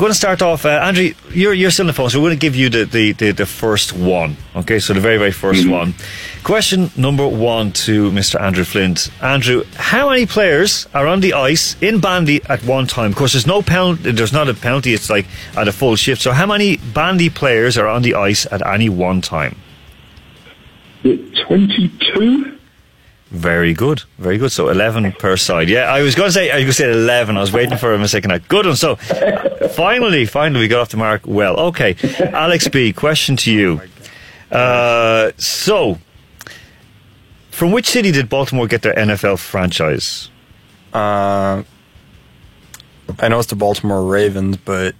going to start off, uh, Andrew. You're you're still on the phone, so we're going to give you the, the, the, the first one. Okay, so the very very 1st one. Question number one to Mr. Andrew Flint. Andrew, how many players are on the ice in bandy at one time? Of course, there's no penalty. There's not a penalty. It's like at a full shift. So, how many bandy players are on the ice at any one time? 22? Very good, very good. So eleven per side. Yeah, I was going to say I was going to say eleven. I was waiting for a second. Good one. So finally, finally, we got off the mark. Well, okay. Alex B. Question to you. Uh, so, from which city did Baltimore get their NFL franchise? Uh, I know it's the Baltimore Ravens, but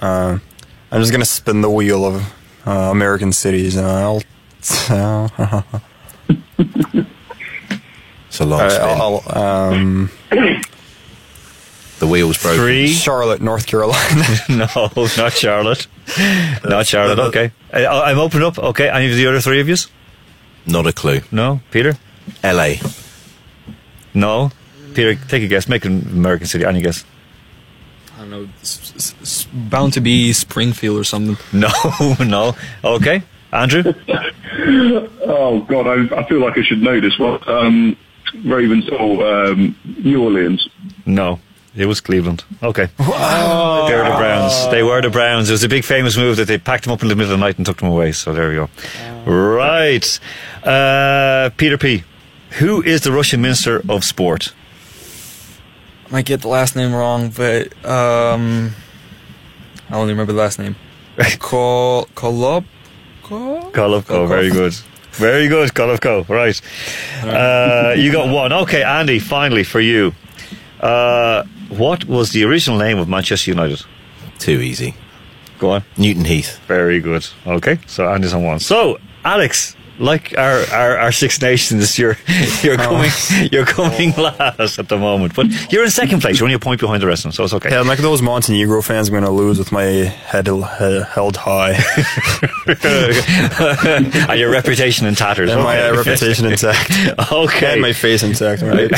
uh, I'm just gonna spin the wheel of uh, American cities, and I'll. It's a long I- spin. I'll, um, the wheel's broken. Three. Charlotte, North Carolina. no, not Charlotte. Not Charlotte. Okay, I, I'm opening up. Okay, any of the other three of you? Not a clue. No, Peter. L.A. No, Peter. Take a guess. Make an American city. Any guess? I don't know. It's, it's- it's bound to be Springfield or something. No, no. Okay, Andrew. Oh, God, I, I feel like I should know this one. Um, Ravens or um, New Orleans? No, it was Cleveland. Okay. They were the Browns. They were the Browns. It was a big famous move that they packed them up in the middle of the night and took them away. So there we go. Right. Uh, Peter P. Who is the Russian Minister of Sport? I might get the last name wrong, but um, I only remember the last name. Kol Kolob. Kol- Kolobkov. Very good. Very good, Kolobkov. Right. Uh, you got one. Okay, Andy, finally for you. Uh, what was the original name of Manchester United? Too easy. Go on. Newton Heath. Very good. Okay, so Andy's on one. So, Alex, like our, our, our Six Nations, you're you're coming you're coming last at the moment, but you're in second place. You're only a point behind the rest of them, so it's okay. yeah, I'm like those Montenegro fans. I'm gonna lose with my head he- held high and your reputation in tatters. and my uh, reputation intact, Okay. and my face intact. Right.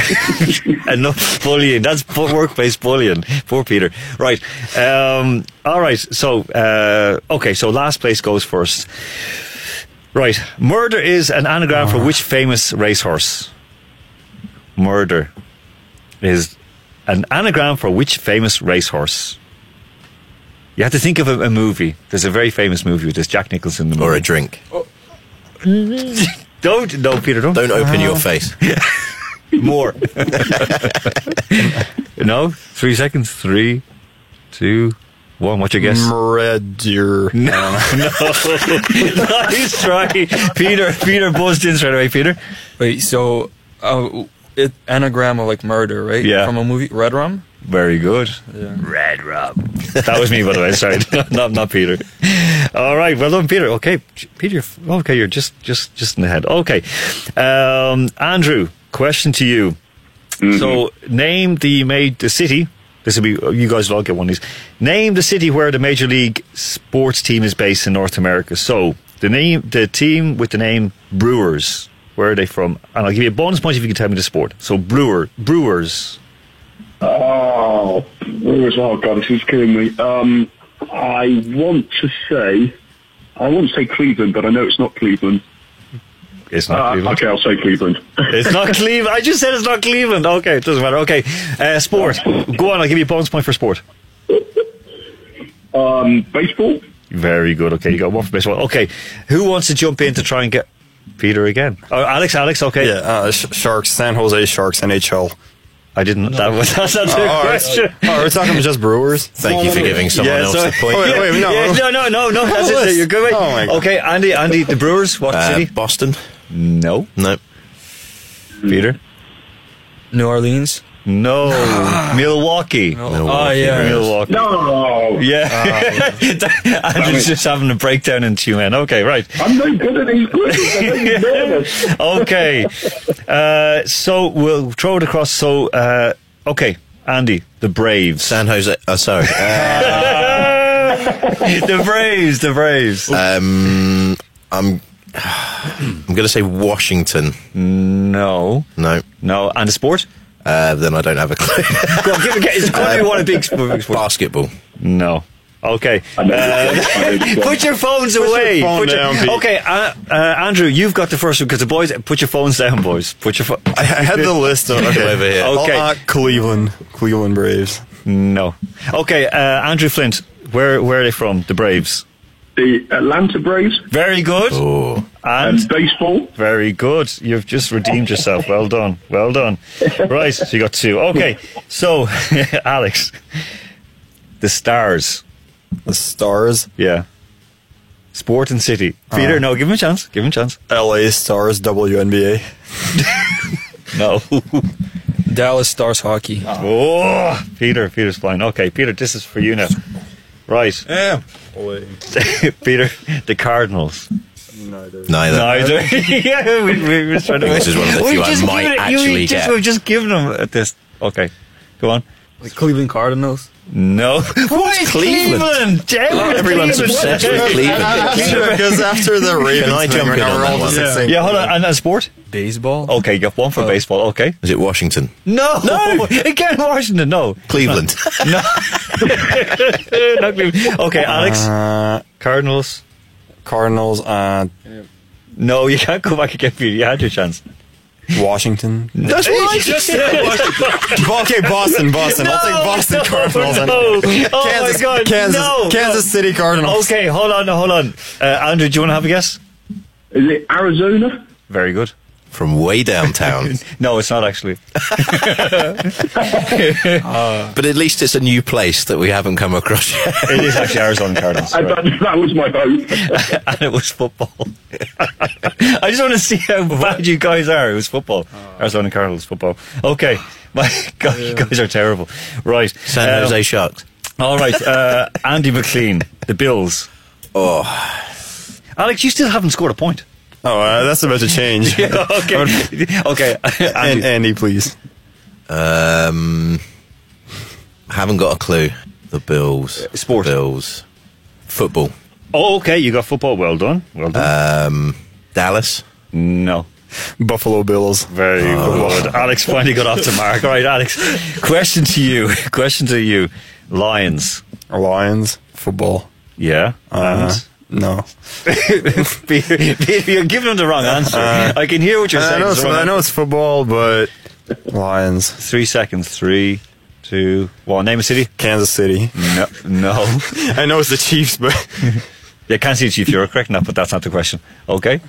Enough bullying. That's workplace bullying. Poor Peter. Right. Um, all right. So, uh, okay. So last place goes first. Right. Murder is an anagram for which famous racehorse? Murder is an anagram for which famous racehorse? You have to think of a, a movie. There's a very famous movie with this Jack Nicholson in the movie. Or a drink. Don't, no, Peter, don't. Don't open your face. More. no? Three seconds. Three, two, one. What's your guess? Murder. No. no. Nice try. Peter, Peter buzzed in straight away, Peter. Wait, so uh, it anagram of like murder, right? Yeah. From a movie, Red Rum. Very good. Yeah. Red Rob. That was me, by the way. Sorry, not not Peter. All right, well done, Peter. Okay, Peter. Okay, you're just just just in the head. Okay, um, Andrew. Question to you. So, name the made the city. This will be you guys will all get one of these. Name the city where the major league sports team is based in North America. So, the name, the team with the name Brewers. Where are they from? And I'll give you a bonus point if you can tell me the sport. So, Brewer Brewers. Oh, Brewers! oh, God, this is killing me. Um, I want to say, I want to say Cleveland, but I know it's not Cleveland. It's not Uh, Cleveland. okay, I'll say Cleveland. It's not Cleveland. I just said it's not Cleveland. Okay, it doesn't matter. Okay, uh, sport. Go on. I'll give you a bonus point for sport. um, baseball? Very good. Okay, you got one for baseball. Okay, who wants to jump in to try and get Peter again? Oh, Alex. Alex. Okay. Yeah, uh, sh- Sharks, San Jose Sharks, NHL. I didn't. That was that's not the Oh, all right. question. Oh, we're talking just Brewers. Thank you for giving someone Yeah, else so- the point. Oh, wait, wait, no. Yeah, no, no, no, no. That's it. You're good. Mate. Oh, my God. Okay, Andy. Andy, the Brewers. What Uh, city? Boston? No. No. Peter. New Orleans. No. Milwaukee. Oh yeah. Milwaukee. No, Yeah. Andrew's just having a breakdown in UN. Okay, right. I'm no good at these quizzes. I'm really nervous. okay. Uh, so we'll throw it across. So, uh, okay, Andy, the Braves. San Jose. Oh, sorry. Uh, the Braves, the Braves. um, I'm. I'm going to say Washington. no, No. no. And a sport? Uh, then I don't have a clue. Go on, give it. It's got to be one of the big sport. Basketball. No. Okay. Uh, I know this one. put your phones your away. phone Put your- down, Pete. okay, uh, uh, Andrew, you've got the first one because the boys. Put your phones down, boys. Put your phone. I, I had the list of okay. over here. Okay. Uh, Cleveland, Cleveland Braves. No. Okay, uh, Andrew Flint. Where where are they from? The Braves. The Atlanta Braves Very good. Oh. And and baseball. very good. You've just redeemed yourself. Well done. Well done. Right. So you got two. Okay. So, Alex, the Stars. The Stars, Yeah. Sport and City. Peter, ah. no, give him a chance. Give him a chance. L.A. Stars, WNBA. No. Dallas Stars hockey. oh, Peter. Peter's flying. Okay, Peter, this is for you now. Right. Yeah. Peter, the Cardinals. Neither. Neither. yeah, we, we were trying to. This is one of the We've few I just might it- actually just, get. We've just given them at this. Okay, go on. The Cleveland Cardinals. No. Why Cleveland? Cleveland? Damn, Everyone's Cleveland. obsessed with Cleveland. because after the Ravens, I jump in on we're that one? Yeah. Yeah, hold on. And a sport? Baseball. Okay, you got one for Oh. baseball. Okay. Is it Washington? No. No. Again, Washington. No. Cleveland. No. Not Cleveland. Okay, Alex. Uh, Cardinals. Cardinals, uh, No, you can't go back again, Peter. You had your chance. Washington. That's what I just said. okay, Boston, Boston. I'll take Boston Cardinals. No. and- Oh Kansas, my God. Kansas, no. Kansas City Cardinals. Okay, hold on, hold on. Uh, Andrew, do you want to have a guess? Is it Arizona? Very good. From way downtown. No, it's not actually. but at least it's a new place that we haven't come across yet. It is actually Arizona Cardinals. I, right. that, that was my hope. and it was football. I just want to see how bad you guys are. It was football. Arizona Cardinals football. Okay. My God, you guys are terrible. Right. San Um, Jose Sharks. All right. Uh, Andy McLean, the Bills. Oh, Alex, you still haven't scored a point. Oh, uh, that's about to change. okay. okay. and, Andy, Andy, please. um, haven't got a clue. The Bills. sport. Bills. Football. oh, okay. You got football. Well done. Well done. Um, Dallas. no. Buffalo Bills. Very good. Alex finally got off the mark. All right, Alex. Question to you. Question to you. Lions. Lions. Football. Yeah. Uh, and no. You're giving them the wrong answer. Uh, I can hear what you're I saying. know, It's it's, the wrong I know it's football, but Lions. Three seconds. Three, two, one. Name a city. Kansas City. No, no. I know it's the Chiefs, but yeah, can't see the chief. You're correct enough, but that's not the question. Okay.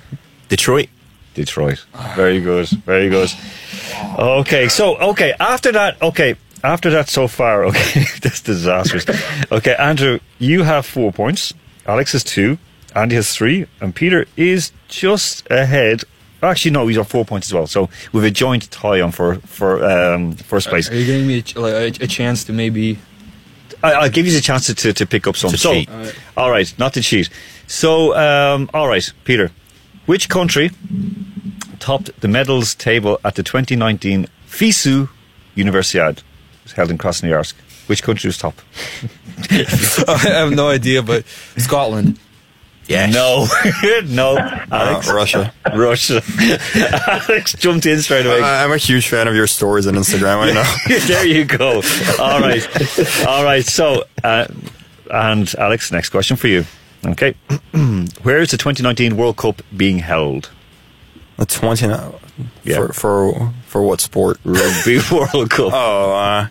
Detroit. Detroit. Very good. Very good. Okay, so okay, after that, okay, after that so far, okay, that's disastrous. Okay, Andrew, you have four points. Alex has two. Andy has three, and Peter is just ahead. Actually, no, he's on four points as well. So we've a joint tie on for for um, first place. Are you giving me a, ch- like, a, a chance to maybe? I, I'll give you a chance to, to, to pick up some. To so, cheat. Alright. all right, not to cheat. So, um, all right, Peter, which country topped the medals table at the 2019 FISU Universiade? Held in Krasnoyarsk. Which country was top? I have no idea, but Scotland. Yes. No, no, uh, Russia. Russia. Alex jumped in straight away. I- I'm a huge fan of your stories on Instagram. I know. there you go. All right. All right. So, uh, and Alex, next question for you. Okay. Where is the 2019 World Cup being held? The 20 now. Yeah. For, for for what sport? Rugby World Cup. Oh, uh,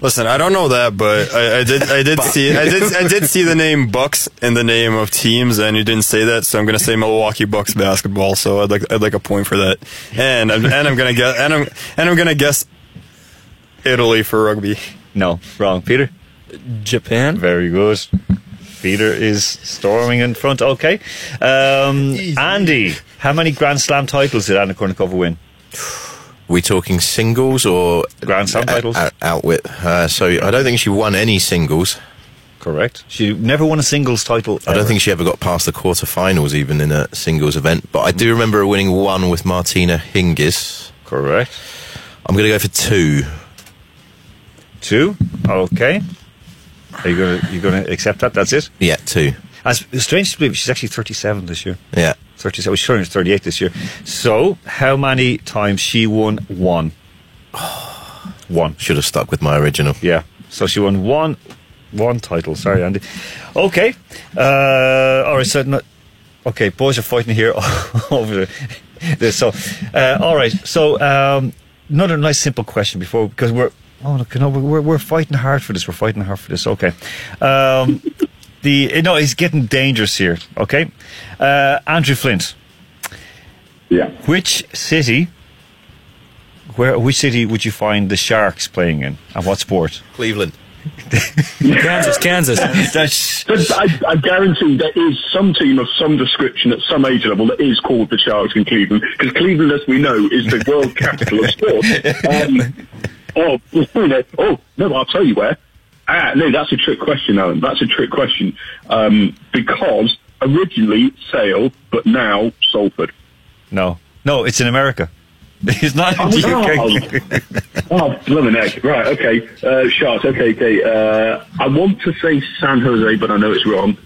listen, I don't know that, but I, I did I did see I did I did see the name Bucks in the name of teams, and you didn't say that, so I'm gonna say Milwaukee Bucks basketball. So I'd like I'd like a point for that, and I'm, and I'm gonna guess and I'm and I'm gonna guess Italy for rugby. No, wrong. Peter? Japan. Very good. Peter is storming in front. Okay. Um, Andy, how many Grand Slam titles did Anna Kournikova win? we talking singles or Grand Slam titles? Out, outwit? Uh, so I don't think she won any singles. Correct. She never won a singles title. I don't think she ever got past the quarterfinals even in a singles event. But I do remember her winning one with Martina Hingis. Correct. I'm going to go for two. Two. Okay. Are you gonna you gonna accept that? That's it. Yeah, two. As strange to believe, she's actually thirty-seven this year. Yeah. Thirty-seven. She's turning thirty-eight this year. So, how many times she won one? One. Should have stuck with my original. Yeah. So she won one one title. Sorry, Andy. Okay. Uh, all right. So, not, okay, boys are fighting here over this. So, uh, all right. So, um, another nice simple question before because we're oh look, no, we're we're fighting hard for this. We're fighting hard for this. Okay. Um, the you know it's getting dangerous here. Okay. Uh, Andrew Flint. Yeah. Which city? Where? Which city would you find the Sharks playing in, and what sport? Cleveland. Kansas, Kansas. That's But I, I guarantee there is some team of some description at some age level that is called the Sharks in Cleveland, because Cleveland, as we know, is the world capital of sport. Um, oh, you know, oh, no, I'll tell you where. Ah, no, that's a trick question, Alan. That's a trick question. Um, because originally Sale, but now Salford. no, no. It's in America. It's not in the UK. Oh, blooming egg. Right, okay. Uh, Sharks, okay, okay. Uh, I want to say San Jose, but I know it's wrong.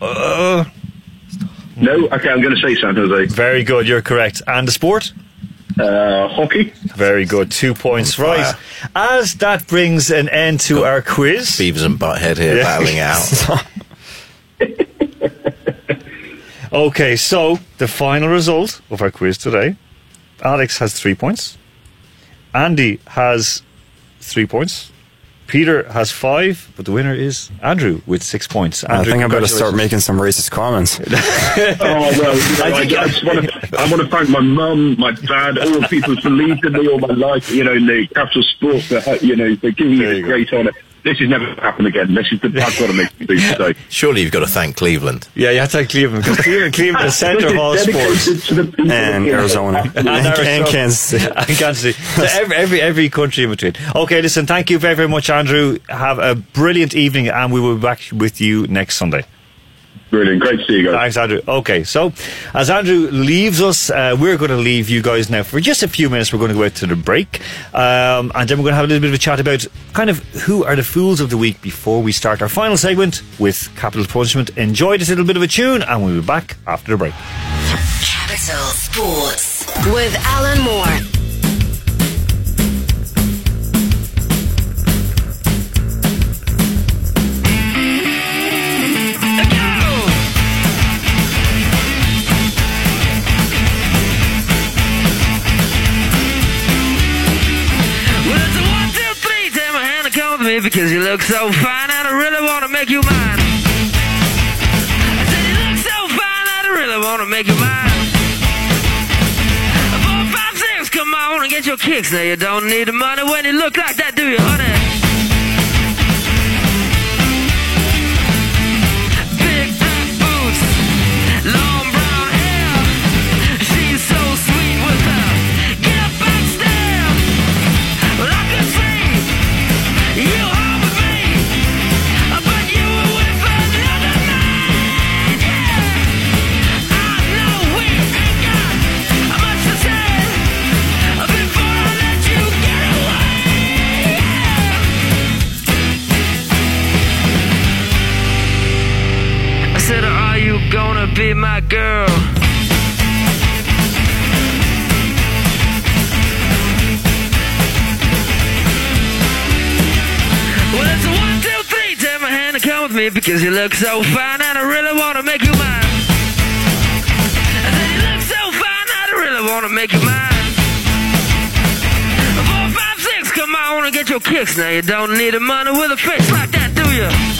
Uh, No? Okay, I'm going to say San Jose. very good. You're correct. And the sport? Uh, hockey? Very good. Two points. Right. As that brings an end to our quiz. Beavis and Butthead here Yeah. battling out. Okay, so the final result of our quiz today Alex has three points. Andy has three points. Peter has five, but the winner is Andrew with six points. I think I better start making some racist comments. Oh, well, you know, I I, think- I just want to, I want to thank my mum, my dad, all the people who've believed in me all my life, you know, in the capital sports, for, you know, for giving me There you this great honour. This has never happened again. This is the, I've got to make the boost today. Surely you've got to thank Cleveland. Yeah, you have to take Cleveland because Cleveland, Cleveland is the centre of all sports. to the people and Arizona. and, Arizona. and Kansas City. I can't see. So every, every every country in between. Okay, listen. Thank you very very much, Andrew. Have a brilliant evening, and we will be back with you next Sunday. Brilliant. Great to see you guys. Thanks, Andrew. Okay, so as Andrew leaves us, uh, we're going to leave you guys now for just a few minutes. We're going to go out to the break, um, and then we're going to have a little bit of a chat about kind of who are the fools of the week before we start our final segment with Capital Punishment. Enjoy this little bit of a tune, and we'll be back after the break. Capital Sports with Alan Moore. Because you look so fine and I really want to make you mine. I said you look so fine and I really want to make you mine. Four, five, six, come on and get your kicks. Now you don't need the money when you look like that, do you, honey? Look so fine and I really want to make you mine. I said, You look so fine and I really want to make you mine. Four, five, six, come on and get your kicks. Now you don't need the money with a face like that, do you?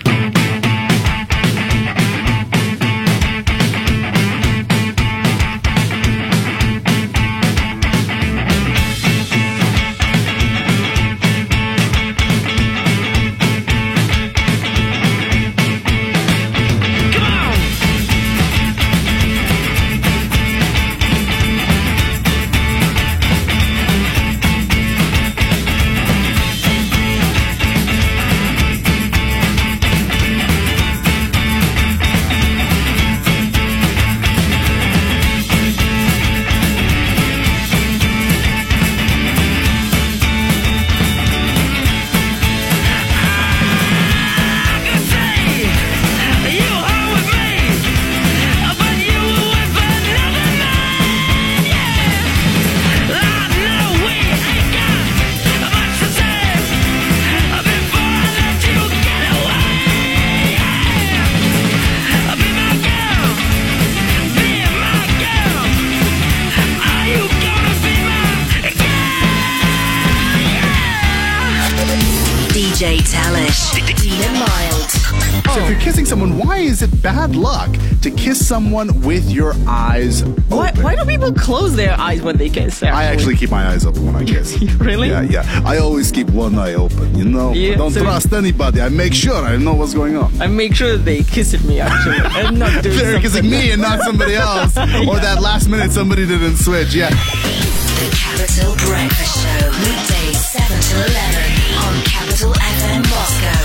Bad luck to kiss someone with your eyes Why, open? why do people close their eyes when they kiss? I actually keep my eyes open when I kiss. Really? Yeah, yeah. I always keep one eye open, you know? Yeah, Don't so- trust anybody. I make sure I know what's going on. I make sure they kiss at me actually, and not doing They're kissing something me and not somebody else. Or that last minute somebody didn't switch. Yeah. The Capital Breakfast Show. Weekdays 7 to 11 on Capital FM Moscow.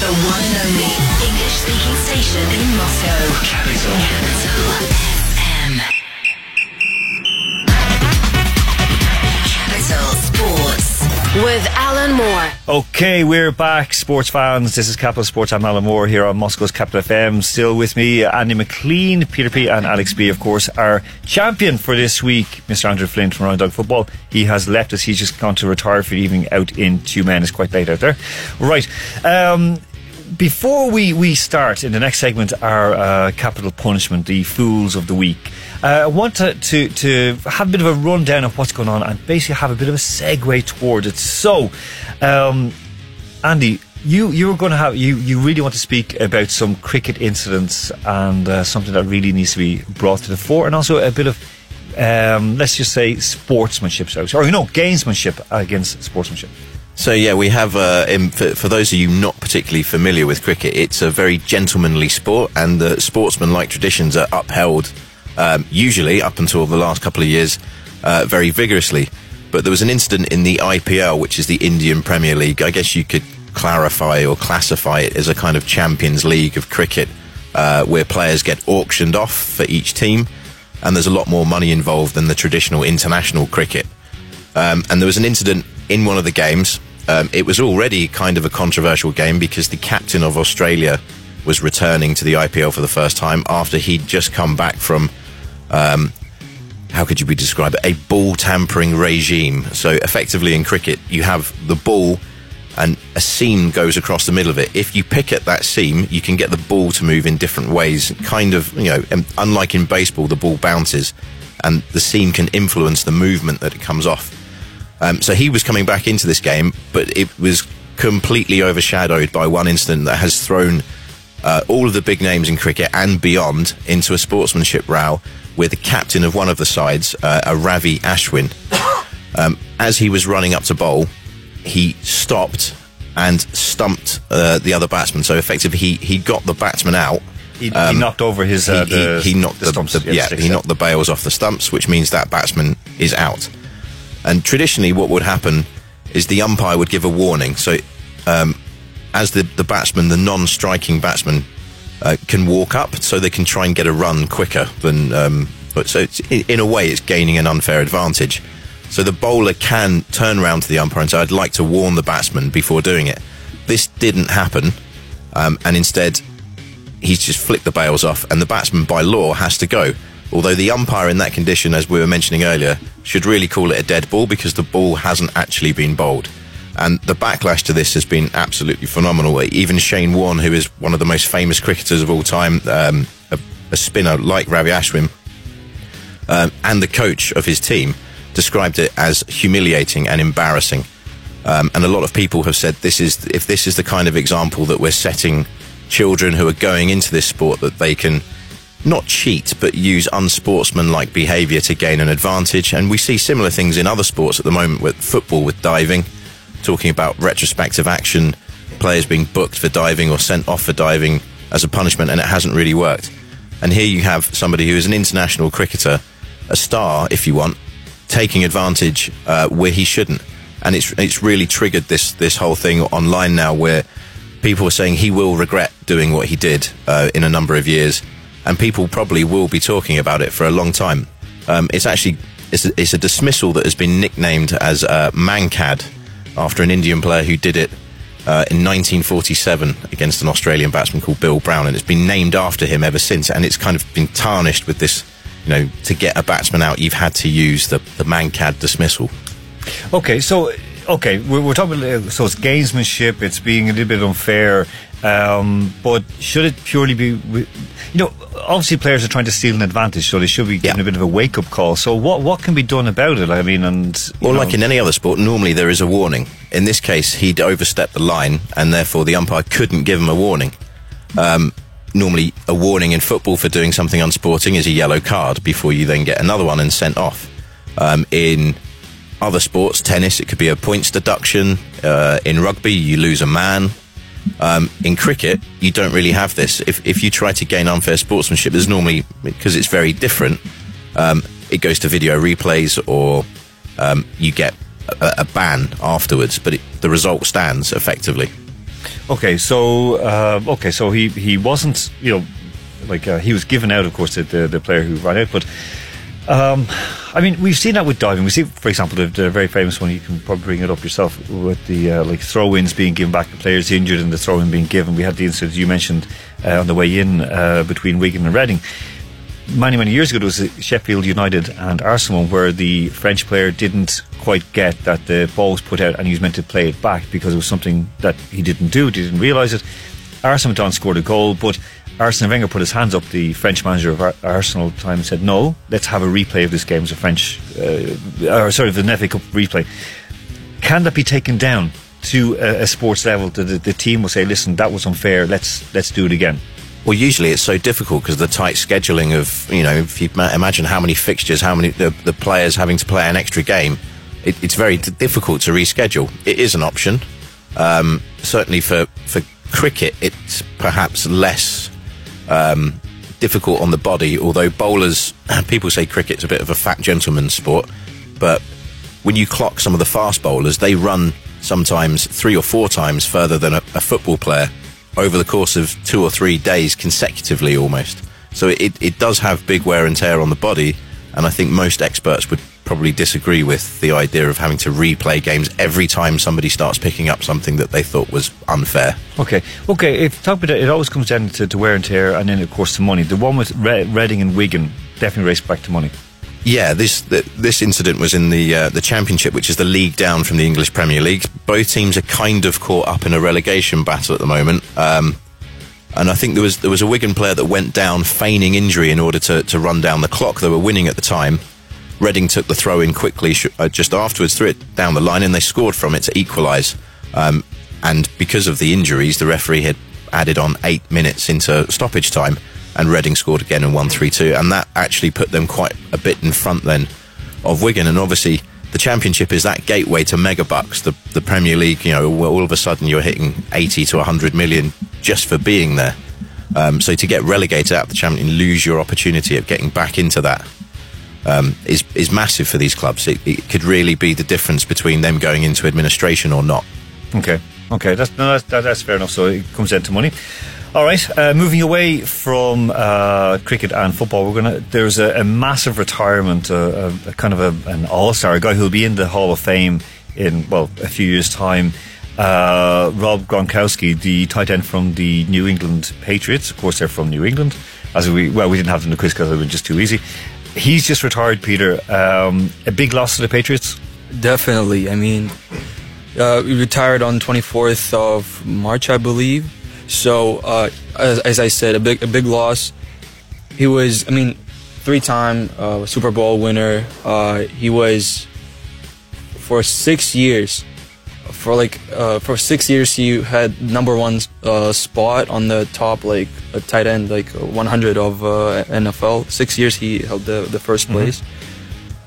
The one and only English speaking station in Moscow. Capital. Capital FM. Capital Sports. With Alan Moore. Okay, we're back, sports fans. This is Capital Sports. I'm Alan Moore here on Moscow's Capital FM. Still with me, Andy McLean, Peter P, and Alex B. Of course, our champion for this week, Mr. Andrew Flint from Round Dog Football. He has left us. He's just gone to retire for the evening out in Tyumen. It's quite late out there. Right. Um, before we, we start in the next segment, our uh, capital punishment, the fools of the week, uh, I want to, to, to have a bit of a rundown of what's going on and basically have a bit of a segue towards it. So, um, Andy, you you were going to have you you really want to speak about some cricket incidents and uh, something that really needs to be brought to the fore, and also a bit of um, let's just say sportsmanship, or you know gamesmanship against sportsmanship. So yeah, we have. Uh, in, for, for those of you not particularly familiar with cricket, it's a very gentlemanly sport, and the sportsman-like traditions are upheld um, usually up until the last couple of years uh, very vigorously. But there was an incident in the IPL, which is the Indian Premier League. I guess you could clarify or classify it as a kind of Champions League of cricket, uh, where players get auctioned off for each team, and there's a lot more money involved than the traditional international cricket. Um, and there was an incident in one of the games. Um, it was already kind of a controversial game because the captain of Australia was returning to the IPL for the first time after he'd just come back from, um, how could you be described? A ball tampering regime. So effectively in cricket, you have the ball and a seam goes across the middle of it. If you pick at that seam, you can get the ball to move in different ways. Kind of, you know, um, unlike in baseball, the ball bounces and the seam can influence the movement that it comes off. Um, so he was coming back into this game, but it was completely overshadowed by one incident that has thrown uh, all of the big names in cricket and beyond into a sportsmanship row with the captain of one of the sides, uh, a Ravi Ashwin. Um, as he was running up to bowl, he stopped and stumped uh, the other batsman. So effectively, he, he got the batsman out. He, he Um, knocked over his uh, he, the, he, he knocked the the, stumps. the- yeah, sticks, he knocked the bails off the stumps, which means that batsman is out. And traditionally, what would happen is the umpire would give a warning. So, um, as the the batsman, the non-striking batsman, uh, can walk up, so they can try and get a run quicker than. Um, but so, in, a way, it's gaining an unfair advantage. So the bowler can turn around to the umpire and say, "I'd like to warn the batsman before doing it." This didn't happen, um, and instead he's just flicked the bails off, and the batsman by law has to go. Although the umpire in that condition, as we were mentioning earlier, should really call it a dead ball because the ball hasn't actually been bowled. And the backlash to this has been absolutely phenomenal. Even Shane Warne, who is one of the most famous cricketers of all time, um, a, a spinner like Ravi Ashwin, um, and the coach of his team, described it as humiliating and embarrassing. Um, and a lot of people have said this is if this is the kind of example that we're setting children who are going into this sport that they can not cheat but use unsportsmanlike behaviour to gain an advantage. And we see similar things in other sports at the moment with football, with diving, talking about retrospective action, players being booked for diving or sent off for diving as a punishment, and it hasn't really worked. And here you have somebody who is an international cricketer, a star, if you want, taking advantage uh, where he shouldn't. And it's it's really triggered this this whole thing online now, where people are saying he will regret doing what he did uh, in a number of years, and people probably will be talking about it for a long time. Um, it's actually it's a, it's a dismissal that has been nicknamed as uh, Mankad after an Indian player who did it uh, in 1947 against an Australian batsman called Bill Brown, and it's been named after him ever since. And it's kind of been tarnished with this, you know, to get a batsman out, you've had to use the the Mankad dismissal. Okay, so okay, we're, we're talking. About, uh, so it's gamesmanship. It's being a little bit unfair. Um, but should it purely be? You know, obviously players are trying to steal an advantage, so they should be given Yeah. a bit of a wake up call. So what what can be done about it? I mean, and Well, know, like in any other sport, normally there is a warning. In this case, he'd overstepped the line, and therefore the umpire couldn't give him a warning. Um, normally, a warning in football for doing something unsporting is a yellow card before you then get another one and sent off. Um, in other sports, tennis, it could be a points deduction. Uh, in rugby, you lose a man. Um, in cricket, you don't really have this. If, if you try to gain unfair sportsmanship, there's normally, because it's very different, um, it goes to video replays or um, you get a, a ban afterwards, but it, the result stands effectively. Okay, so uh, okay, so he he wasn't you know like uh, he was given out, of course, the the, the player who ran out, but. Um, I mean, we've seen that with diving. We see, for example, the, the very famous one. You can probably bring it up yourself with the uh, like throw-ins being given back to players injured and the throw-in being given. We had the incident you mentioned uh, on the way in uh, between Wigan and Reading. Many many years ago, it was Sheffield United and Arsenal where the French player didn't quite get that the ball was put out and he was meant to play it back because it was something that he didn't do. He didn't realise it. Arsenal went on and scored a goal, but Arsene Wenger put his hands up, the French manager of Ar- Arsenal at the time, said, No, let's have a replay of this game as a French, uh, or sorry, the FA Cup replay. Can that be taken down to a, a sports level? The, the, the team will say, Listen, that was unfair, let's, let's do it again. Well, usually it's so difficult because the tight scheduling of you know, if you ma- imagine how many fixtures, how many the, the players having to play an extra game, it, it's very difficult to reschedule. It is an option. Um, certainly for for cricket, it's perhaps less um, difficult on the body. Although bowlers, people say cricket's a bit of a fat gentleman's sport, but when you clock some of the fast bowlers, they run sometimes three or four times further than a, a football player over the course of two or three days consecutively almost. So it, it does have big wear and tear on the body, and I think most experts would probably disagree with the idea of having to replay games every time somebody starts picking up something that they thought was unfair. Okay, okay. If talk about it, it always comes down to, to wear and tear, and then of course to money. The one with Re- Reading and Wigan definitely raced back to money. Yeah, this th- this incident was in the uh, the Championship, which is the league down from the English Premier League. Both teams are kind of caught up in a relegation battle at the moment. Um, and I think there was there was a Wigan player that went down feigning injury in order to, to run down the clock. They were winning at the time. Reading took the throw in quickly uh, just afterwards, threw it down the line, and they scored from it to equalise. Um, and because of the injuries, the referee had added on eight minutes into stoppage time, and Reading scored again and won 3 2. And that actually put them quite a bit in front then of Wigan. And obviously, the Championship is that gateway to mega bucks. The, the Premier League, you know, all of a sudden you're hitting 80 to 100 million just for being there. Um, so to get relegated out of the Champion, lose your opportunity of getting back into that um, is is massive for these clubs. It, it could really be the difference between them going into administration or not. Okay, okay, that's no, that's, that, that's fair enough. So it comes down to money. All right, uh, moving away from uh, cricket and football, we're gonna. There's a, a massive retirement, uh, a, a kind of a, an all-star, a guy who'll be in the Hall of Fame in well a few years' time. Uh, Rob Gronkowski, the tight end from the New England Patriots. Of course, they're from New England. As we well, we didn't have them in the quiz because it was just too easy. He's just retired, Peter. Um, a big loss to the Patriots. Definitely. I mean, uh, he retired on 24th of March, I believe. So, uh, as, as I said, a big a big loss. He was, I mean, three-time uh, Super Bowl winner. Uh, he was for six years. For like uh, for six years, he had number one uh, spot on the top like uh, tight end like 100 of uh, NFL. Six years he held the the 1st place.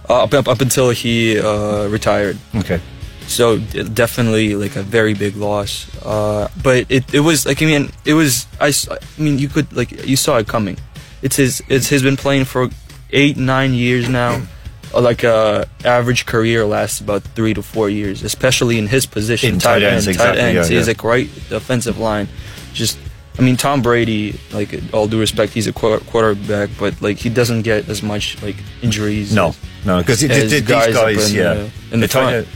Uh, up, up up until he uh, retired. Okay. So definitely like a very big loss. Uh, but it, it was like I mean it was I, I mean you could like you saw it coming. It's his it's he's been playing for eight nine years now. Uh, Like uh, average career lasts about three to four years, especially in his position, In tight ends, end, exactly, tight ends. yeah, He's yeah. like right offensive line. Just I mean Tom Brady, like all due respect, he's a quar- quarterback, but like he doesn't get as much like injuries. No, no, because these guys guys, in yeah, the- in the front.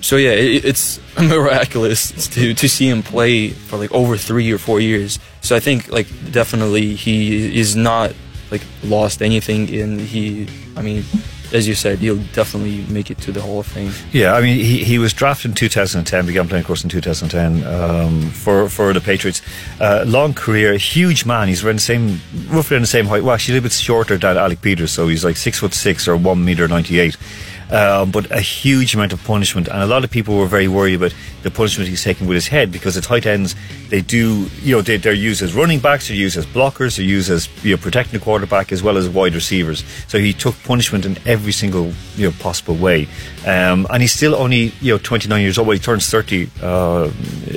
So yeah, it, it's miraculous to to see him play for like over three or four years. So I think like definitely he is not like lost anything in he. I mean, as you said, he'll definitely make it to the Hall of Fame. Yeah, I mean, he, he was drafted in 2010, began playing, of course, in 2010 um, for for the Patriots. Uh, long career, huge man. He's around the same, roughly around the same height. Well, actually, a little bit shorter than Alec Peters, so he's like six foot six or one meter ninety eight. Um, but a huge amount of punishment, and a lot of people were very worried about the punishment he's taking with his head because the tight ends they do, you know, they, they're used as running backs, they're used as blockers, they're used as you know protecting the quarterback as well as wide receivers. So he took punishment in every single you know possible way, um, and he's still only you know 29 years old. Well, he turns 30 uh,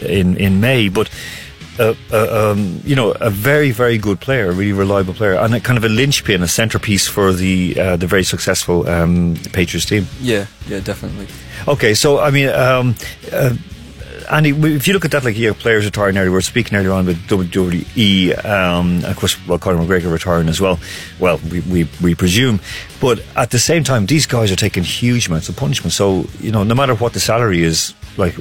in in May, but uh, uh, um, you know, a very, very good player, a really reliable player, and a kind of a linchpin, a centerpiece for the uh, the very successful um, Patriots team. Yeah, yeah, definitely. Okay, so I mean, um, uh, Andy, if you look at that, like, you know, players retiring early, we we're speaking earlier on about WWE, um, of course, well, Conor McGregor retiring as well. Well, we, we, we presume. But at the same time, these guys are taking huge amounts of punishment. So, you know, no matter what the salary is, like,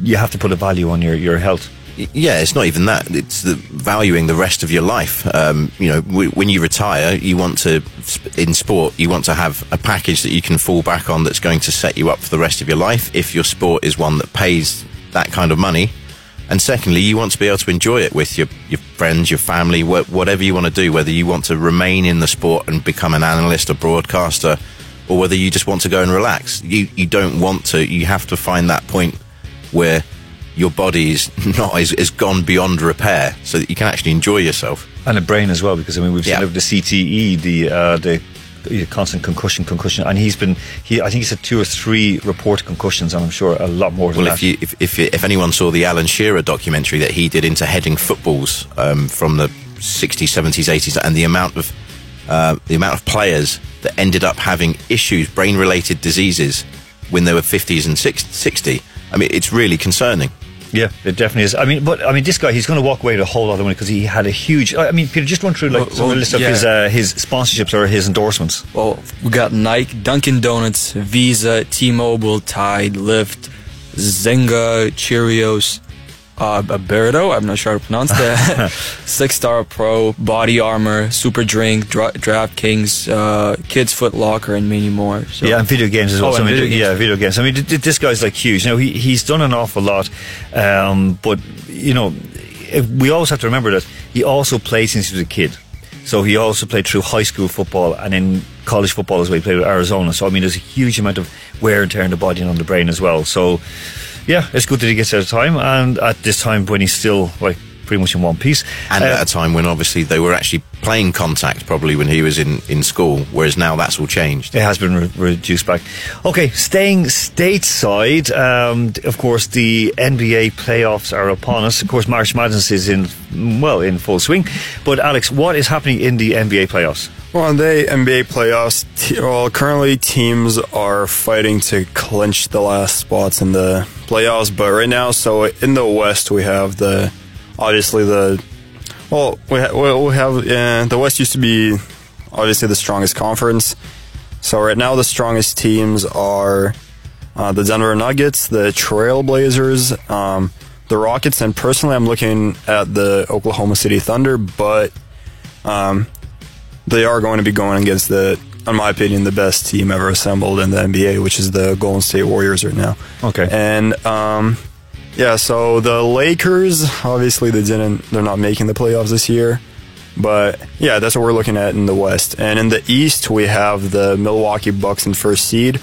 you have to put a value on your, your health. Yeah, it's not even that. It's the valuing the rest of your life. Um, you know, w- when you retire, you want to, in sport, you want to have a package that you can fall back on that's going to set you up for the rest of your life. If your sport is one that pays that kind of money, and secondly, you want to be able to enjoy it with your your friends, your family, wh- whatever you want to do. Whether you want to remain in the sport and become an analyst, or broadcaster, or whether you just want to go and relax. You you don't want to. You have to find that point where your body's not is, is gone beyond repair, so that you can actually enjoy yourself. And a brain as well, because I mean we've seen Yeah. it with the CTE, the uh, the the constant concussion, concussion, and he's been he I think he's had two or three reported concussions, and I'm sure a lot more than Well, that. if you if, if if anyone saw the Alan Shearer documentary that he did into heading footballs um, from the 60s, 70s, 80s, and the amount of uh, the amount of players that ended up having issues, brain-related diseases, when they were 50s and 60, 60 I mean, it's really concerning. Yeah, it definitely is. I mean, but I mean, this guy he's going to walk away with a whole lot of money because he had a huge. I mean, Peter, just run through like Well, some the well, list of yeah. his uh, his sponsorships or his endorsements. Well, we got Nike, Dunkin' Donuts, Visa, T-Mobile, Tide, Lyft, Zenga, Cheerios, uh, Berto, I'm not sure how to pronounce that. Six Star Pro, Body Armor, Super Drink, Dra- DraftKings, uh, Kids Foot Locker, and many more. So. Yeah, and video games as well. Oh, So, I and mean, video games. Yeah, video games. I mean, th- th- this guy's like huge. You know, he he's done an awful lot, um, but you know, if- we always have to remember that he also played since he was a kid. So he also played through high school football and in college football as well. He played with Arizona. So I mean, there's a huge amount of wear and tear on the body and on the brain as well. So yeah, it's good that he gets out of time, and at this time when he's still like pretty much in one piece. And Uh, at a time when obviously they were actually playing contact, probably when he was in, in school, whereas now that's all changed. It has been re- reduced back. Okay, staying stateside, um, of course, the NBA playoffs are upon us. Of course, March Madness is in, well, in full swing. But, Alex, what is happening in the NBA playoffs? Well, in the NBA playoffs, well, currently teams are fighting to clinch the last spots in the playoffs. But right now, so in the West, we have the obviously the well, we ha- we have uh, the West used to be obviously the strongest conference. So right now, the strongest teams are uh, the Denver Nuggets, the Trailblazers, um, the Rockets, and personally, I'm looking at the Oklahoma City Thunder, but um, they are going to be going against the, in my opinion, the best team ever assembled in the NBA, which is the Golden State Warriors right now. Okay. And um, yeah, so the Lakers, obviously, they didn't, they're not making the playoffs this year. But yeah, that's what we're looking at in the West. And in the East, we have the Milwaukee Bucks in first seed.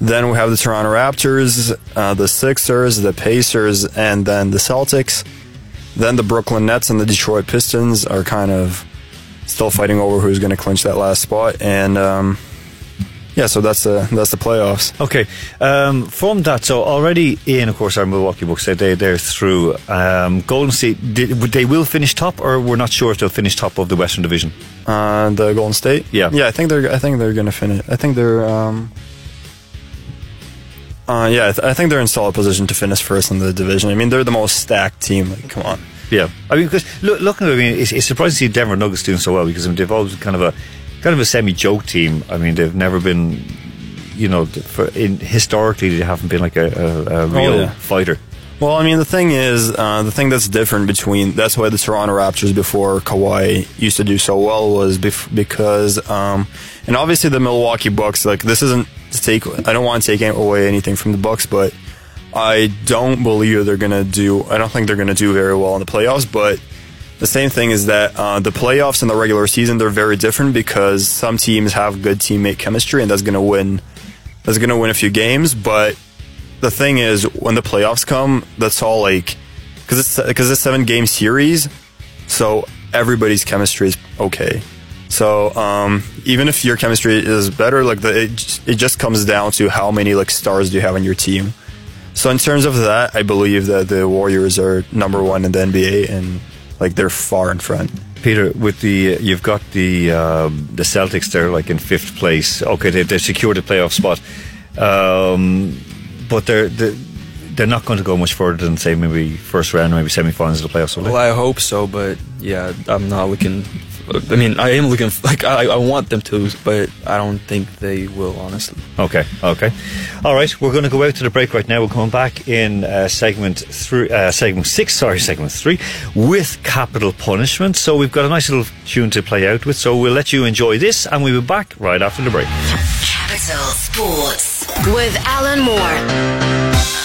Then we have the Toronto Raptors, uh, the Sixers, the Pacers, and then the Celtics. Then the Brooklyn Nets and the Detroit Pistons are kind of still fighting over who's going to clinch that last spot. And um, yeah, so that's the that's the playoffs. Okay, um, from that, so already in, of course, our Milwaukee Bucks, they, they, they're through. Um, Golden State, did, they will finish top, or we're not sure if they'll finish top of the Western Division? Uh, the Golden State. Yeah. yeah. I think they're I think they're going to finish. I think they're. Um, uh, yeah, I, th- I think they're in solid position to finish first in the division. I mean, they're the most stacked team. Like, come on. Yeah, I mean, because look, looking at, it, I mean, it's, it's surprising to see Denver Nuggets doing so well because I mean, they've always been kind of a kind of a semi-joke team. I mean, they've never been, you know, for, in historically they haven't been like a, a, a real Oh, yeah. fighter. Well, I mean, the thing is, uh, the thing that's different between that's why the Toronto Raptors before Kawhi used to do so well was bef- because, um, and obviously the Milwaukee Bucks. Like this isn't to take. I don't want to take away anything from the Bucks, but I don't believe they're gonna do. I don't think they're gonna do very well in the playoffs. But the same thing is that uh, the playoffs and the regular season they're very different because some teams have good teammate chemistry and that's gonna win. That's gonna win a few games, but the thing is when the playoffs come that's all like because it's because it's seven game series so everybody's chemistry is okay so um, even if your chemistry is better like the, it, it just comes down to how many like stars do you have on your team so in terms of that i believe that the warriors are number one in the nba and like they're far in front Peter, with the uh, you've got the um, the Celtics there, like in fifth place. Okay, they they secured a playoff spot, um, but they're they're they're not going to go much further than say maybe first round, maybe semi-finals of the playoffs. Will they? Well, I hope so, but yeah, I'm not looking. I mean, I am looking like I, I want them to, but I don't think they will. Honestly, Okay, okay. All right, we're going to go out to the break right now. We're coming back in uh, segment three, uh, segment six, sorry, segment three, with capital punishment. So we've got a nice little tune to play out with. So we'll let you enjoy this, and we'll be back right after the break. Capital Sports with Alan Moore.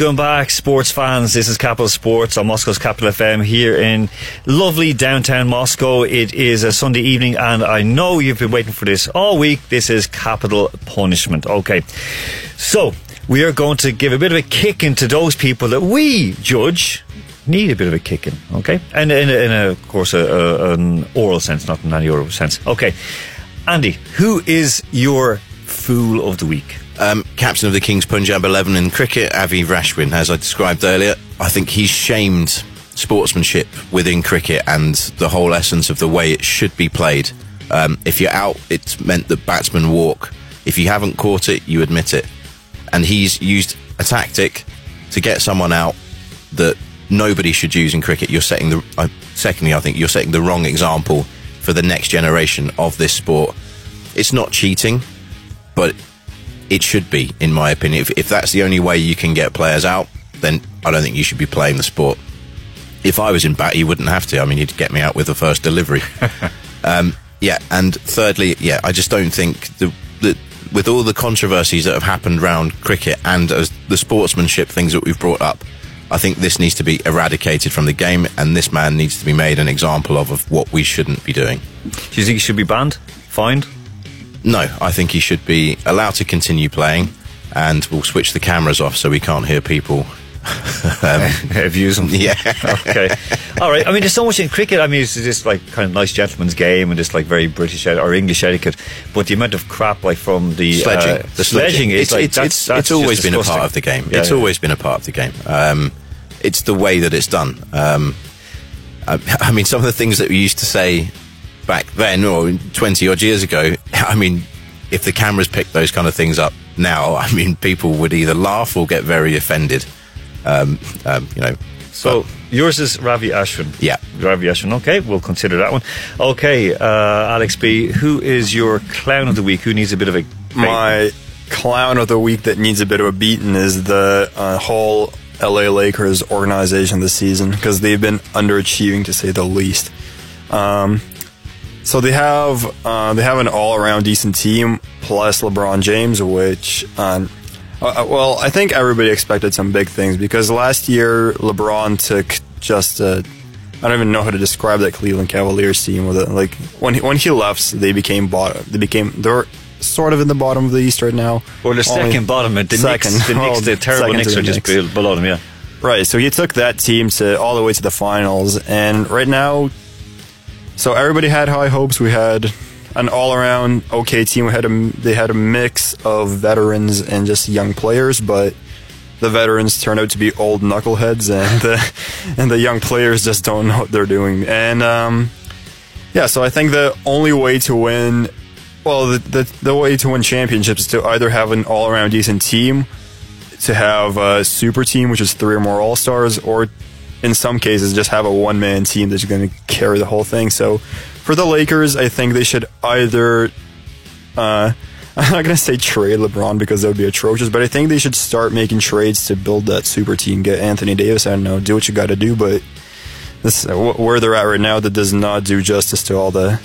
Welcome back, sports fans. This is Capital Sports on Moscow's Capital FM here in lovely downtown Moscow. It is a Sunday evening, and I know you've been waiting for this all week. This is Capital Punishment. Okay, so we are going to give a bit of a kick into those people that we judge need a bit of a kicking. Okay, and in, in a, of course, a, a, an oral sense, not in any oral sense. Okay, Andy, who is your fool of the week? Um, captain of the Kings Punjab 11 in cricket, Ravi Ashwin, as I described earlier. I think he's shamed sportsmanship within cricket and the whole essence of the way it should be played. Um, if you're out, it's meant that batsmen walk. If you haven't caught it, you admit it. And he's used a tactic to get someone out that nobody should use in cricket. You're setting the. Uh, secondly, I think you're setting the wrong example for the next generation of this sport. It's not cheating, but it should be, in my opinion. If, if that's the only way you can get players out, then I don't think you should be playing the sport. If I was in bat, you wouldn't have to. I mean, you'd get me out with the first delivery. um, yeah, and thirdly, yeah, I just don't think the, the with all the controversies that have happened around cricket and as the sportsmanship things that we've brought up, I think this needs to be eradicated from the game, and this man needs to be made an example of of what we shouldn't be doing. Do you think he should be banned? Fined? No, I think he should be allowed to continue playing, and we'll switch the cameras off so we can't hear people. um, Abuse yeah. okay. All right. I mean, there's so much in cricket. I mean, it's just like kind of nice gentleman's game and just like very British eti- or English etiquette. But the amount of crap like from the sledging. uh, the sledging is it's, like it's, that's, it's, that's it's always been a part of the game. Yeah, it's yeah. always been a part of the game. Um, it's the way that it's done. Um, I, I mean, some of the things that we used to say back then, or twenty odd years ago. I mean, if the cameras picked those kind of things up now, I mean, people would either laugh or get very offended. Um, um, you know. So yours is Ravi Ashwin. Yeah. Ravi Ashwin. Okay, we'll consider that one. Okay, uh, Alex B. Who is your clown of the week? Who needs a bit of a My clown of the week that needs a bit of a beating is the uh, whole LA Lakers organization this season because they've been underachieving to say the least. Um, so they have uh, they have an all around decent team plus LeBron James, which uh, uh, well I think everybody expected some big things because last year LeBron took just a I don't even know how to describe that Cleveland Cavaliers team with it. Like when he, when he left, they became bottom. They became they're sort of in the bottom of the East right now. Or the Only- second bottom, the second. Knicks, the, Well, the terrible Knicks are just Knicks. below them. Yeah. Right, so he took that team to all the way to the finals, and right now, so everybody had high hopes. We had an all-around okay team. We had a they had a mix of veterans and just young players, but the veterans turned out to be old knuckleheads, and the and the young players just don't know what they're doing. And um, yeah, so I think the only way to win, well, the, the the way to win championships is to either have an all-around decent team to have a super team, which is three or more all stars, or in some cases, just have a one man team that's going to carry the whole thing. So for the Lakers, I think they should either. Uh, I'm not going to say trade LeBron because that would be atrocious, but I think they should start making trades to build that super team. Get Anthony Davis. I don't know, do what you got to do, but this where they're at right now, that does not do justice to all the.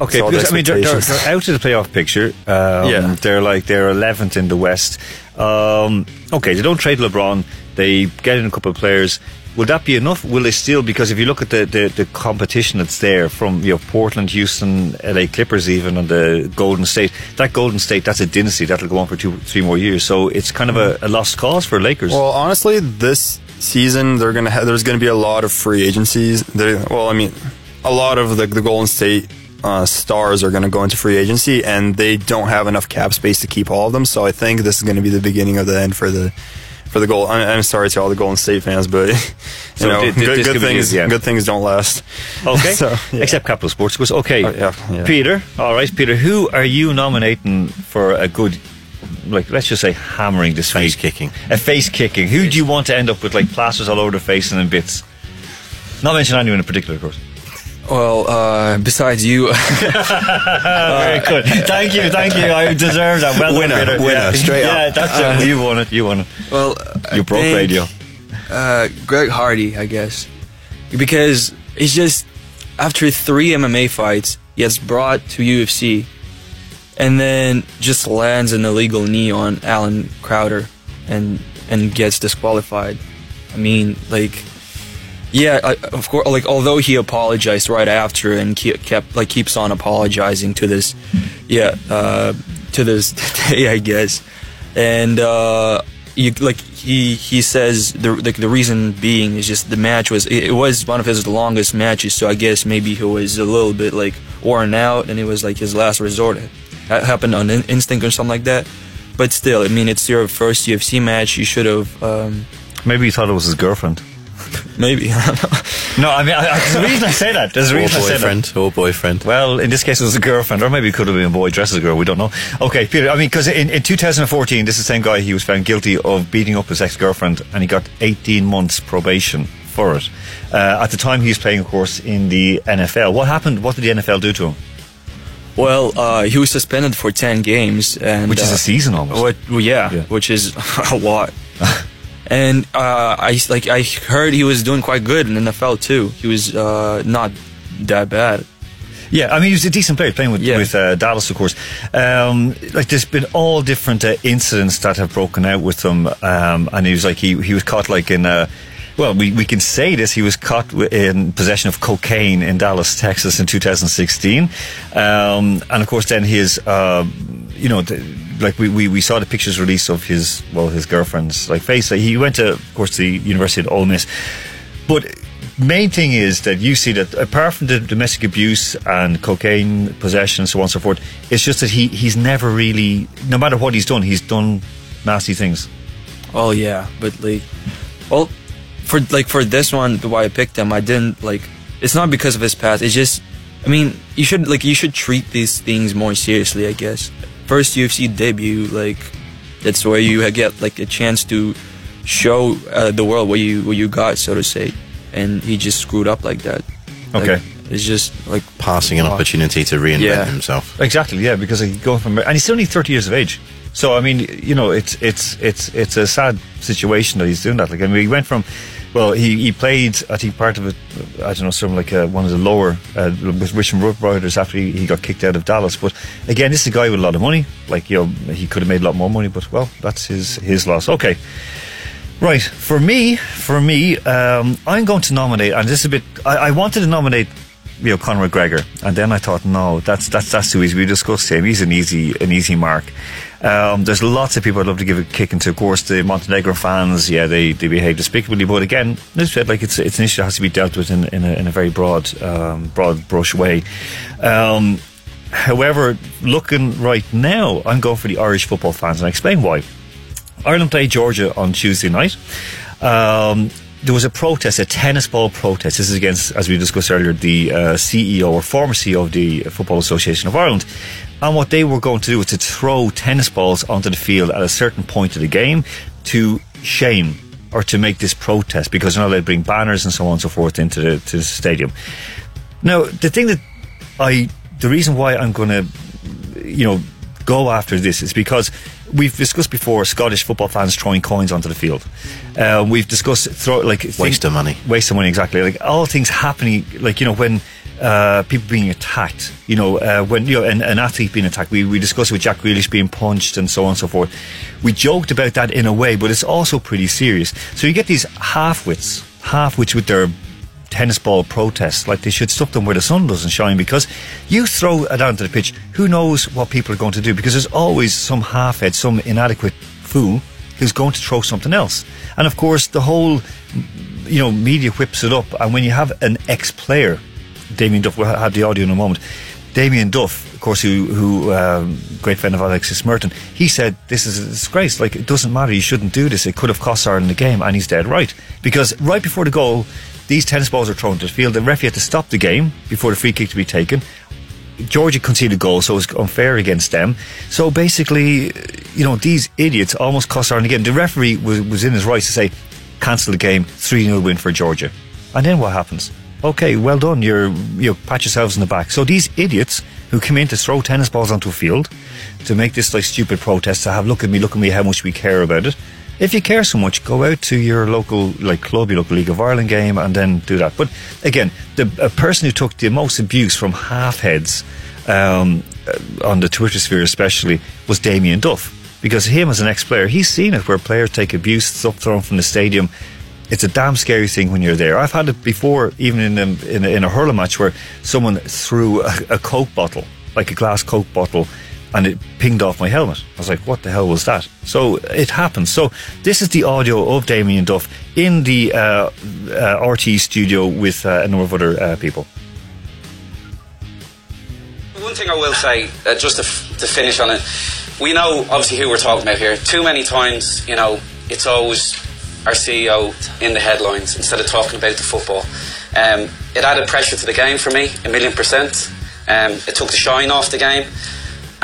Okay, to all the because I mean they're, they're, they're out of the playoff picture. Um, Yeah. they're like they're eleventh in the West. Um, okay, they don't trade LeBron. They get in a couple of players. Will that be enough? Will they still? Because if you look at the, the, the competition that's there from you know Portland, Houston, LA Clippers, even and the Golden State. That Golden State, that's a dynasty that'll go on for two, three more years. So it's kind of a, a lost cause for Lakers. Well, honestly, this season they're gonna ha- there's gonna be a lot of free agencies. They, well, I mean, a lot of the, the Golden State uh, stars are gonna go into free agency, and they don't have enough cap space to keep all of them. So I think this is gonna be the beginning of the end for the for the goal. I'm, I'm sorry to all the Golden State fans, but you So know, thi- thi- good, good things it, yeah. good things don't last. Okay. so, yeah. Except Capital Sports. Goes okay. Oh, yeah, yeah. Peter. All right, Peter. Who are you nominating for a good, like, let's just say hammering this Face week? kicking. A face kicking. Who do you want to end up with like plasters all over the face and in bits? Not mention anyone in particular, of course. Well, uh, besides you, Very good. Thank you, thank you. I deserve that. Well Winner, Peter. winner, yeah. straight up. Yeah, that's it. You won it. You won it. well, You broke think, radio. Uh, Greg Hardy, I guess, because it's just after three MMA fights, he gets brought to UFC, and then just lands an illegal knee on Allen Crowder, and and gets disqualified. I mean, like, yeah, I, of course. Like, although he apologized right after and ke- kept like keeps on apologizing to this, yeah, uh, to this day, I guess, and uh, you like he he says the like the reason being is just the match was it, it was one of his longest matches, so I guess maybe he was a little bit like worn out, and it was like his last resort. It happened on in- instinct or something like that. But still, I mean, it's your first UFC match. You should have. Um, Maybe he thought it was his girlfriend. Maybe. No, I mean, I, I, there's a reason I say that. There's a Or reason I say that. boyfriend. Or boyfriend. Well, in this case, it was a girlfriend, or maybe it could have been a boy dressed as a girl. We don't know. Okay, Peter. I mean, because in, in 2014, this is the same guy. He was found guilty of beating up his ex-girlfriend, and he got 18 months probation for it. Uh, at the time, he was playing, of course, in the NFL. What happened? What did the NFL do to him? well, uh, he was suspended for ten games, and Which is uh, a season almost. What? Well, yeah, Yeah. which is a lot. and uh, I like I heard he was doing quite good in the NFL too. He was uh, not that bad. Yeah, I mean, he was a decent player playing with, Yeah. with uh, Dallas, of course. Um, like, there's been all different uh, incidents that have broken out with him, um, and he was like, he, he was caught like in. Uh, well, we, we can say this. He was caught in possession of cocaine in Dallas, Texas, in 2016, um, and of course, then his, uh, you know, the, like we, we, we saw the pictures released of his well his girlfriend's like face. He went to, of course, the University of Ole Miss, but main thing is that you see that apart from the domestic abuse and cocaine possession and so on and so forth, it's just that he, he's never really, no matter what he's done, he's done nasty things. Oh yeah, but like, well, for like for this one, why I picked him, I didn't like. It's not because of his past. It's just, I mean, you should like you should treat these things more seriously. I guess first UFC debut, like that's where you get like a chance to show uh, the world what you what you got, so to say. And he just screwed up like that. Like, Okay. it's just like Passing an opportunity to reinvent Yeah. himself. Exactly, yeah, because he go from and he's only thirty years of age. So I mean, you know, it's it's it's it's a sad situation that he's doing that. Like, I mean, he went from, well, he, he played, I think, part of it, I don't know, something like uh, one of the lower uh, with Richmond Rough Riders after he, he got kicked out of Dallas. But again, this is a guy with a lot of money. Like, you know, he could have made a lot more money, but well, that's his his loss. Okay. Right, for me, for me, um, I'm going to nominate, and this is a bit. I, I wanted to nominate, you know, Conor McGregor, and then I thought, no, that's that's that's too easy. We discussed him; he's an easy an easy mark. Um, there's lots of people I'd love to give a kick into. Of course, the Montenegro fans, yeah, they, they behave despicably, but again, as said, like it's it's an issue that has to be dealt with in in a, in a very broad um, broad brush way. Um, however, looking right now, I'm going for the Irish football fans, and I explain why. Ireland played Georgia on Tuesday night. Um, there was a protest, a tennis ball protest. This is against, as we discussed earlier, the uh, CEO or former CEO of the Football Association of Ireland. And what they were going to do was to throw tennis balls onto the field at a certain point of the game to shame or to make this protest because they're not allowed to bring banners and so on and so forth into the, the stadium. Now, the thing that I, the reason why I'm going to, you know, go after this is because we've discussed before Scottish football fans throwing coins onto the field. Uh, we've discussed throw like Waste of money. waste of money exactly. Like all things happening, like you know when. Uh, people being attacked, you know, uh, when you know an, an athlete being attacked, we, we discussed with Jack Grealish being punched and so on and so forth. We joked about that in a way, but it's also pretty serious. So you get these half-wits, half-wits with their tennis ball protests, like they should stop them where the sun doesn't shine because you throw it onto the pitch, who knows what people are going to do because there's always some half-head, some inadequate fool who's going to throw something else. And of course, the whole, you know, media whips it up. And when you have an ex-player, Damien Duff, we'll have the audio in a moment. Damien Duff, of course, who, who um, great friend of Alexis Merton, he said this is a disgrace. Like it doesn't matter. You shouldn't do this. It could have cost Ireland the game, and he's dead right. Because right before the goal, these tennis balls are thrown to the field. The referee had to stop the game before the free kick to be taken. Georgia conceded a goal, so it was unfair against them. So basically, you know, these idiots almost cost Ireland game. The referee was, was in his rights to say, cancel the game, 3 0 win for Georgia. And then what happens? Okay, well done, you're, you pat yourselves in the back. So these idiots who came in to throw tennis balls onto a field, to make this like stupid protest, to have look at me, look at me, how much we care about it, If you care so much, go out to your local like club, your local League of Ireland game, and then do that. But again, the a person who took the most abuse from half heads um, uh, on the Twitter sphere, especially, was Damien Duff. Because him as an ex-player, he's seen it where players take abuse, stuff thrown from the stadium. It's a damn scary thing when you're there. I've had it before, even in a, in a, in a hurling match, where someone threw a, a Coke bottle, like a glass Coke bottle, and it pinged off my helmet. I was like, what the hell was that? So it happens. So this is the audio of Damien Duff in the uh, uh, RT studio with uh, a number of other uh, people. One thing I will say, uh, just to, f- to finish on it, we know obviously who we're talking about here. Too many times, you know, it's always our CEO in the headlines instead of talking about the football. Um, it added pressure to the game for me, a million percent. Um, it took the shine off the game.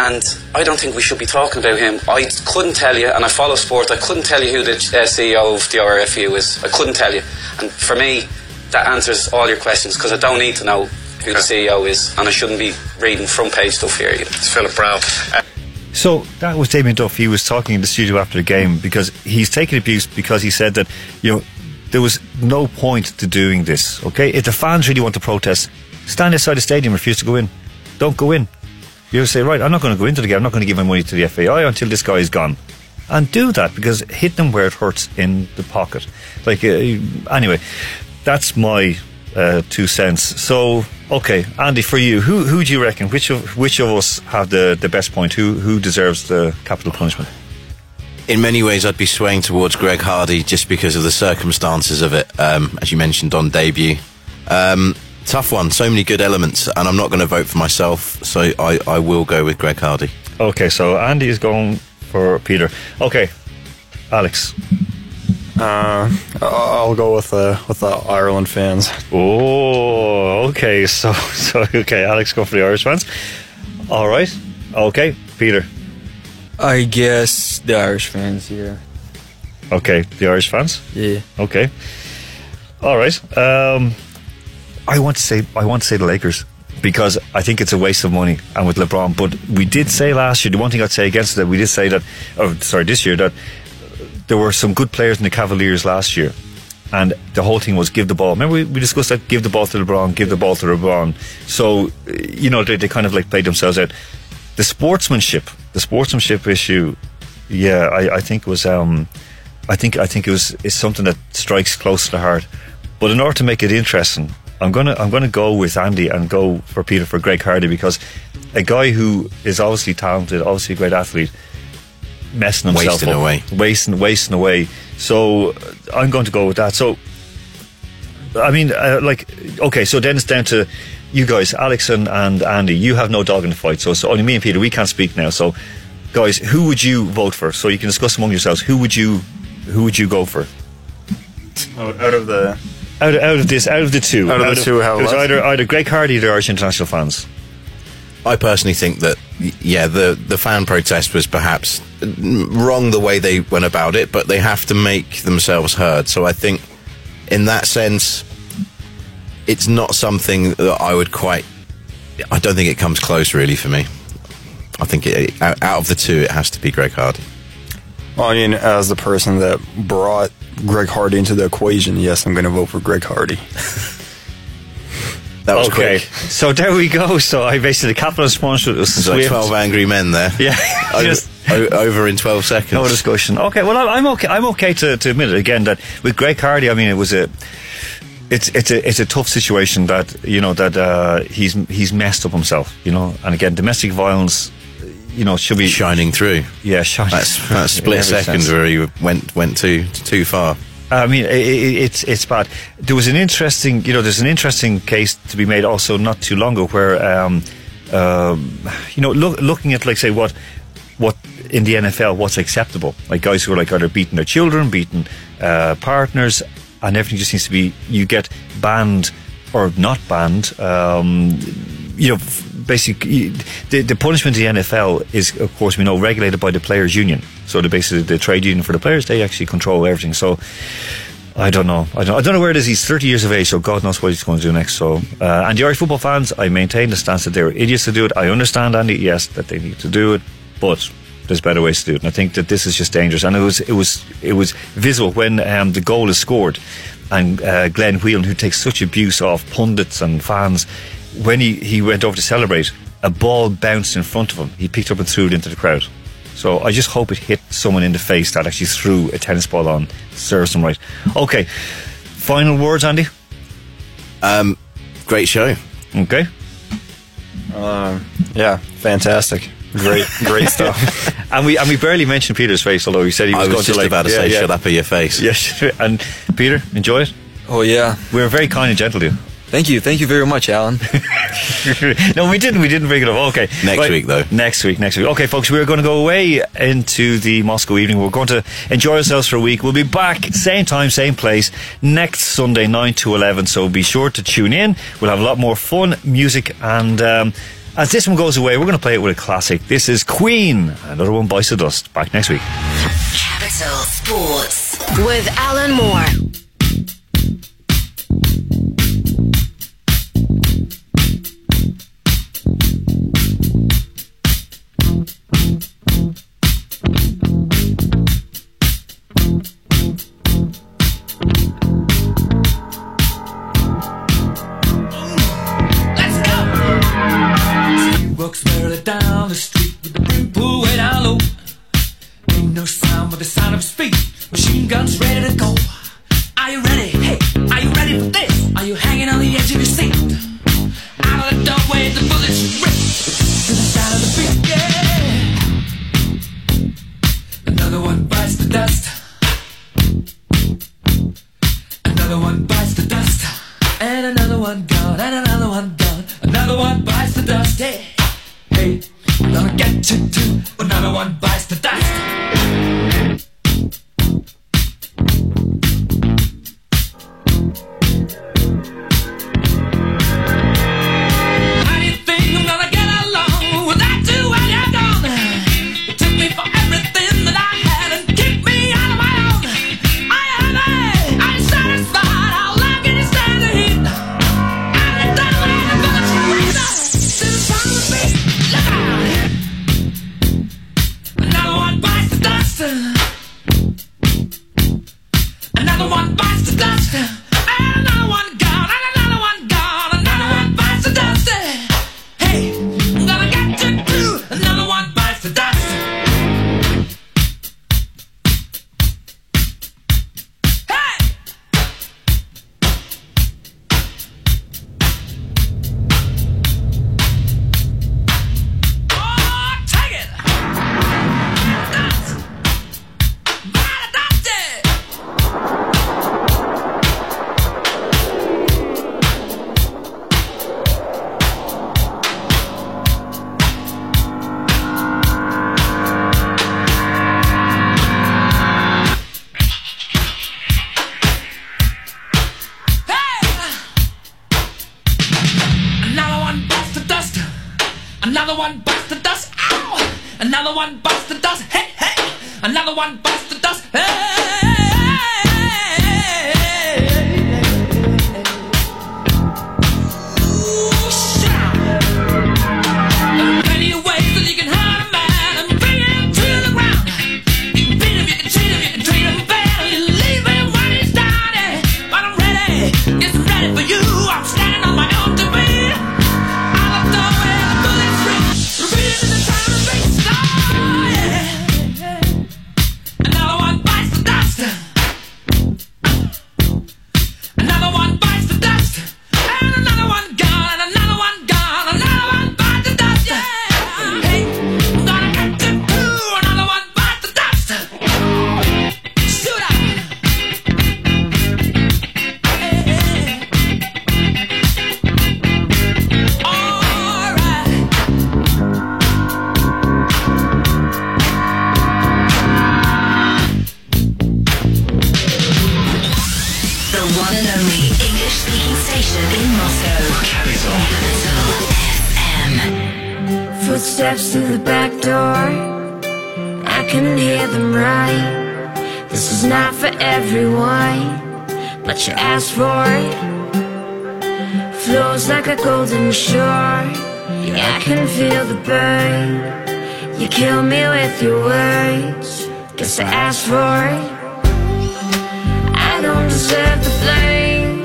And I don't think we should be talking about him. I couldn't tell you, and I follow sport, I couldn't tell you who the uh, CEO of the RFU is. I couldn't tell you. And for me, that answers all your questions because I don't need to know who the CEO is, and I shouldn't be reading front page stuff here either. It's Philip Browne. So that was Damien Duff. He was talking in the studio after the game because he's taken abuse because he said that you know there was no point to doing this. Okay, if the fans really want to protest, stand outside the stadium, refuse to go in. Don't go in. You say, right, I'm not going to go into the game. I'm not going to give my money to the FAI until this guy is gone. And do that because hit them where it hurts in the pocket. Like, uh, anyway, that's my uh, two cents. So, okay, Andy, for you, who who do you reckon? Which of which of us have the, the best point? Who who deserves the capital punishment? In many ways, I'd be swaying towards Greg Hardy just because of the circumstances of it, um, as you mentioned on debut. Um, tough one, so many good elements, and I'm not going to vote for myself, so I, I will go with Greg Hardy. Okay, so Andy is going for Peter. Okay, Alex. Uh, I'll go with the with the Ireland fans. Oh, okay. So, so okay. Alex, go for the Irish fans. All right. Okay, Peter. I guess the Irish fans, yeah. Okay, the Irish fans. Yeah. Okay. All right. Um, I want to say I want to say the Lakers because I think it's a waste of money and with LeBron. But we did say last year the one thing I'd say against that we did say that, oh sorry, this year that there were some good players in the Cavaliers last year. And the whole thing was give the ball. Remember we, we discussed that give the ball to LeBron, give the ball to LeBron. So you know they, they kind of like played themselves out. The sportsmanship, the sportsmanship issue, yeah, I, I think was um, I think I think it was is something that strikes close to the heart. But in order to make it interesting, I'm gonna I'm gonna go with Andy and go for Peter for Greg Hardy because a guy who is obviously talented, obviously a great athlete, messing himself Wasting up, away. wasting wasting away. So I'm going to go with that. So I mean, uh, like, okay, so then it's down to you guys, Alex and, and Andy. You have no dog in the fight, so it's only me and Peter. We can't speak now. So, guys, who would you vote for? So you can discuss among yourselves. Who would you, who would you go for? Out, out of the Out of, out of this, out of the two, Out of the two, how it was either either Greg Hardy or Irish international fans. I personally think that, yeah, the, the fan protest was perhaps wrong the way they went about it, but they have to make themselves heard. So I think, in that sense, it's not something that I would quite. I don't think it comes close, really, for me. I think it, out out of the two, it has to be Greg Hardy. Well, I mean, as the person that brought Greg Hardy into the equation, yes, I'm going to vote for Greg Hardy. That was okay, quick. so there we go. So I basically the capital sponsor was There's like 12 angry men there. Yeah, Over, just o- over in 12 seconds. no discussion. Okay, well I'm I'm okay. I'm okay to, to admit it again that with Greg Hardy, I mean it was a. It's it's a it's a tough situation that you know that uh, he's he's messed up himself you know and again domestic violence you know she'll be shining through yeah shining That's that split second sense. where he went went too too far. I mean, i i it's it's bad. There was an interesting, you know, there's an interesting case to be made also not too long ago where, um, um, you know, look, looking at like say what what in the NFL what's acceptable, like guys who are like either beating their children, beating uh, partners, and everything just seems to be you get banned or not banned. Um, you know, basically the, the punishment in the NFL is, of course, we know regulated by the players' union. So the basically the trade union for the players, they actually control everything. So I don't know. I don't, I don't know where it is. He's 30 years of age, so God knows what he's going to do next. So, uh, and the Irish football fans, I maintain the stance that they're idiots to do it. I understand, Andy, yes, that they need to do it, but there's better ways to do it. And I think that this is just dangerous. And it was it was it was visible when um, the goal is scored, and uh, Glenn Whelan, who takes such abuse off pundits and fans, when he, he went over to celebrate, a ball bounced in front of him. He picked up and threw it into the crowd. So I just hope it hit someone in the face that actually threw a tennis ball on. Serves them right. Okay. Final words, Andy? Um, great show. Okay. Um, yeah, fantastic. Great, great stuff. and we and we barely mentioned Peter's face, although he said he was, I was going just to like, about to yeah, say, yeah. "Shut up, in your face." Yes, yeah, and Peter, enjoy it. Oh yeah, we were very kind and gentle to you. Thank you. Thank you very much, Alan. no, we didn't. We didn't bring it up. Okay. Next week, though. Next week. Next week. Okay, folks, we're going to go away into the Moscow evening. We're going to enjoy ourselves for a week. We'll be back, same time, same place, next Sunday, 9 to 11. So be sure to tune in. We'll have a lot more fun, music, and. Um, as this one goes away, we're going to play it with a classic. This is Queen, another one, Bites of Dust. Back next week. Capital Sports with Alan Moore. sure. Yeah, I can feel the burn. You kill me with your words. Guess I asked for it. I don't deserve the blame.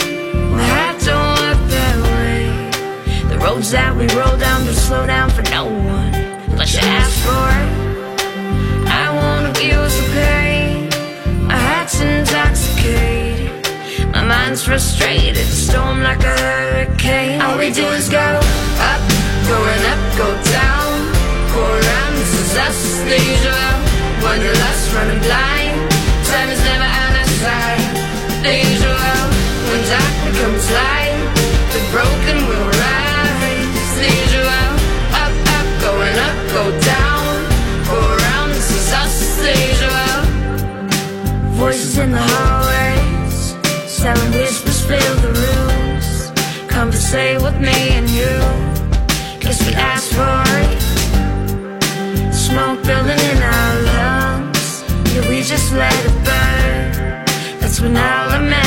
My heart don't look that way. The roads that we roll down don't slow down for no one unless you ask for it. mind's frustrated, storm like a hurricane. All we do is go up, going up, go down. Go around, this is us, the usual. Wanderlust, running blind. Time is never on our side. The usual, when darkness comes light, the broken will rise. The usual, up, up, going up, go down. Go around, this is us, the usual. Voices in the hall telling whispers fill the rooms. Come to say with me and you, cause we asked for it. Smoke building in our lungs, yeah, we just let it burn. That's when I'll admit.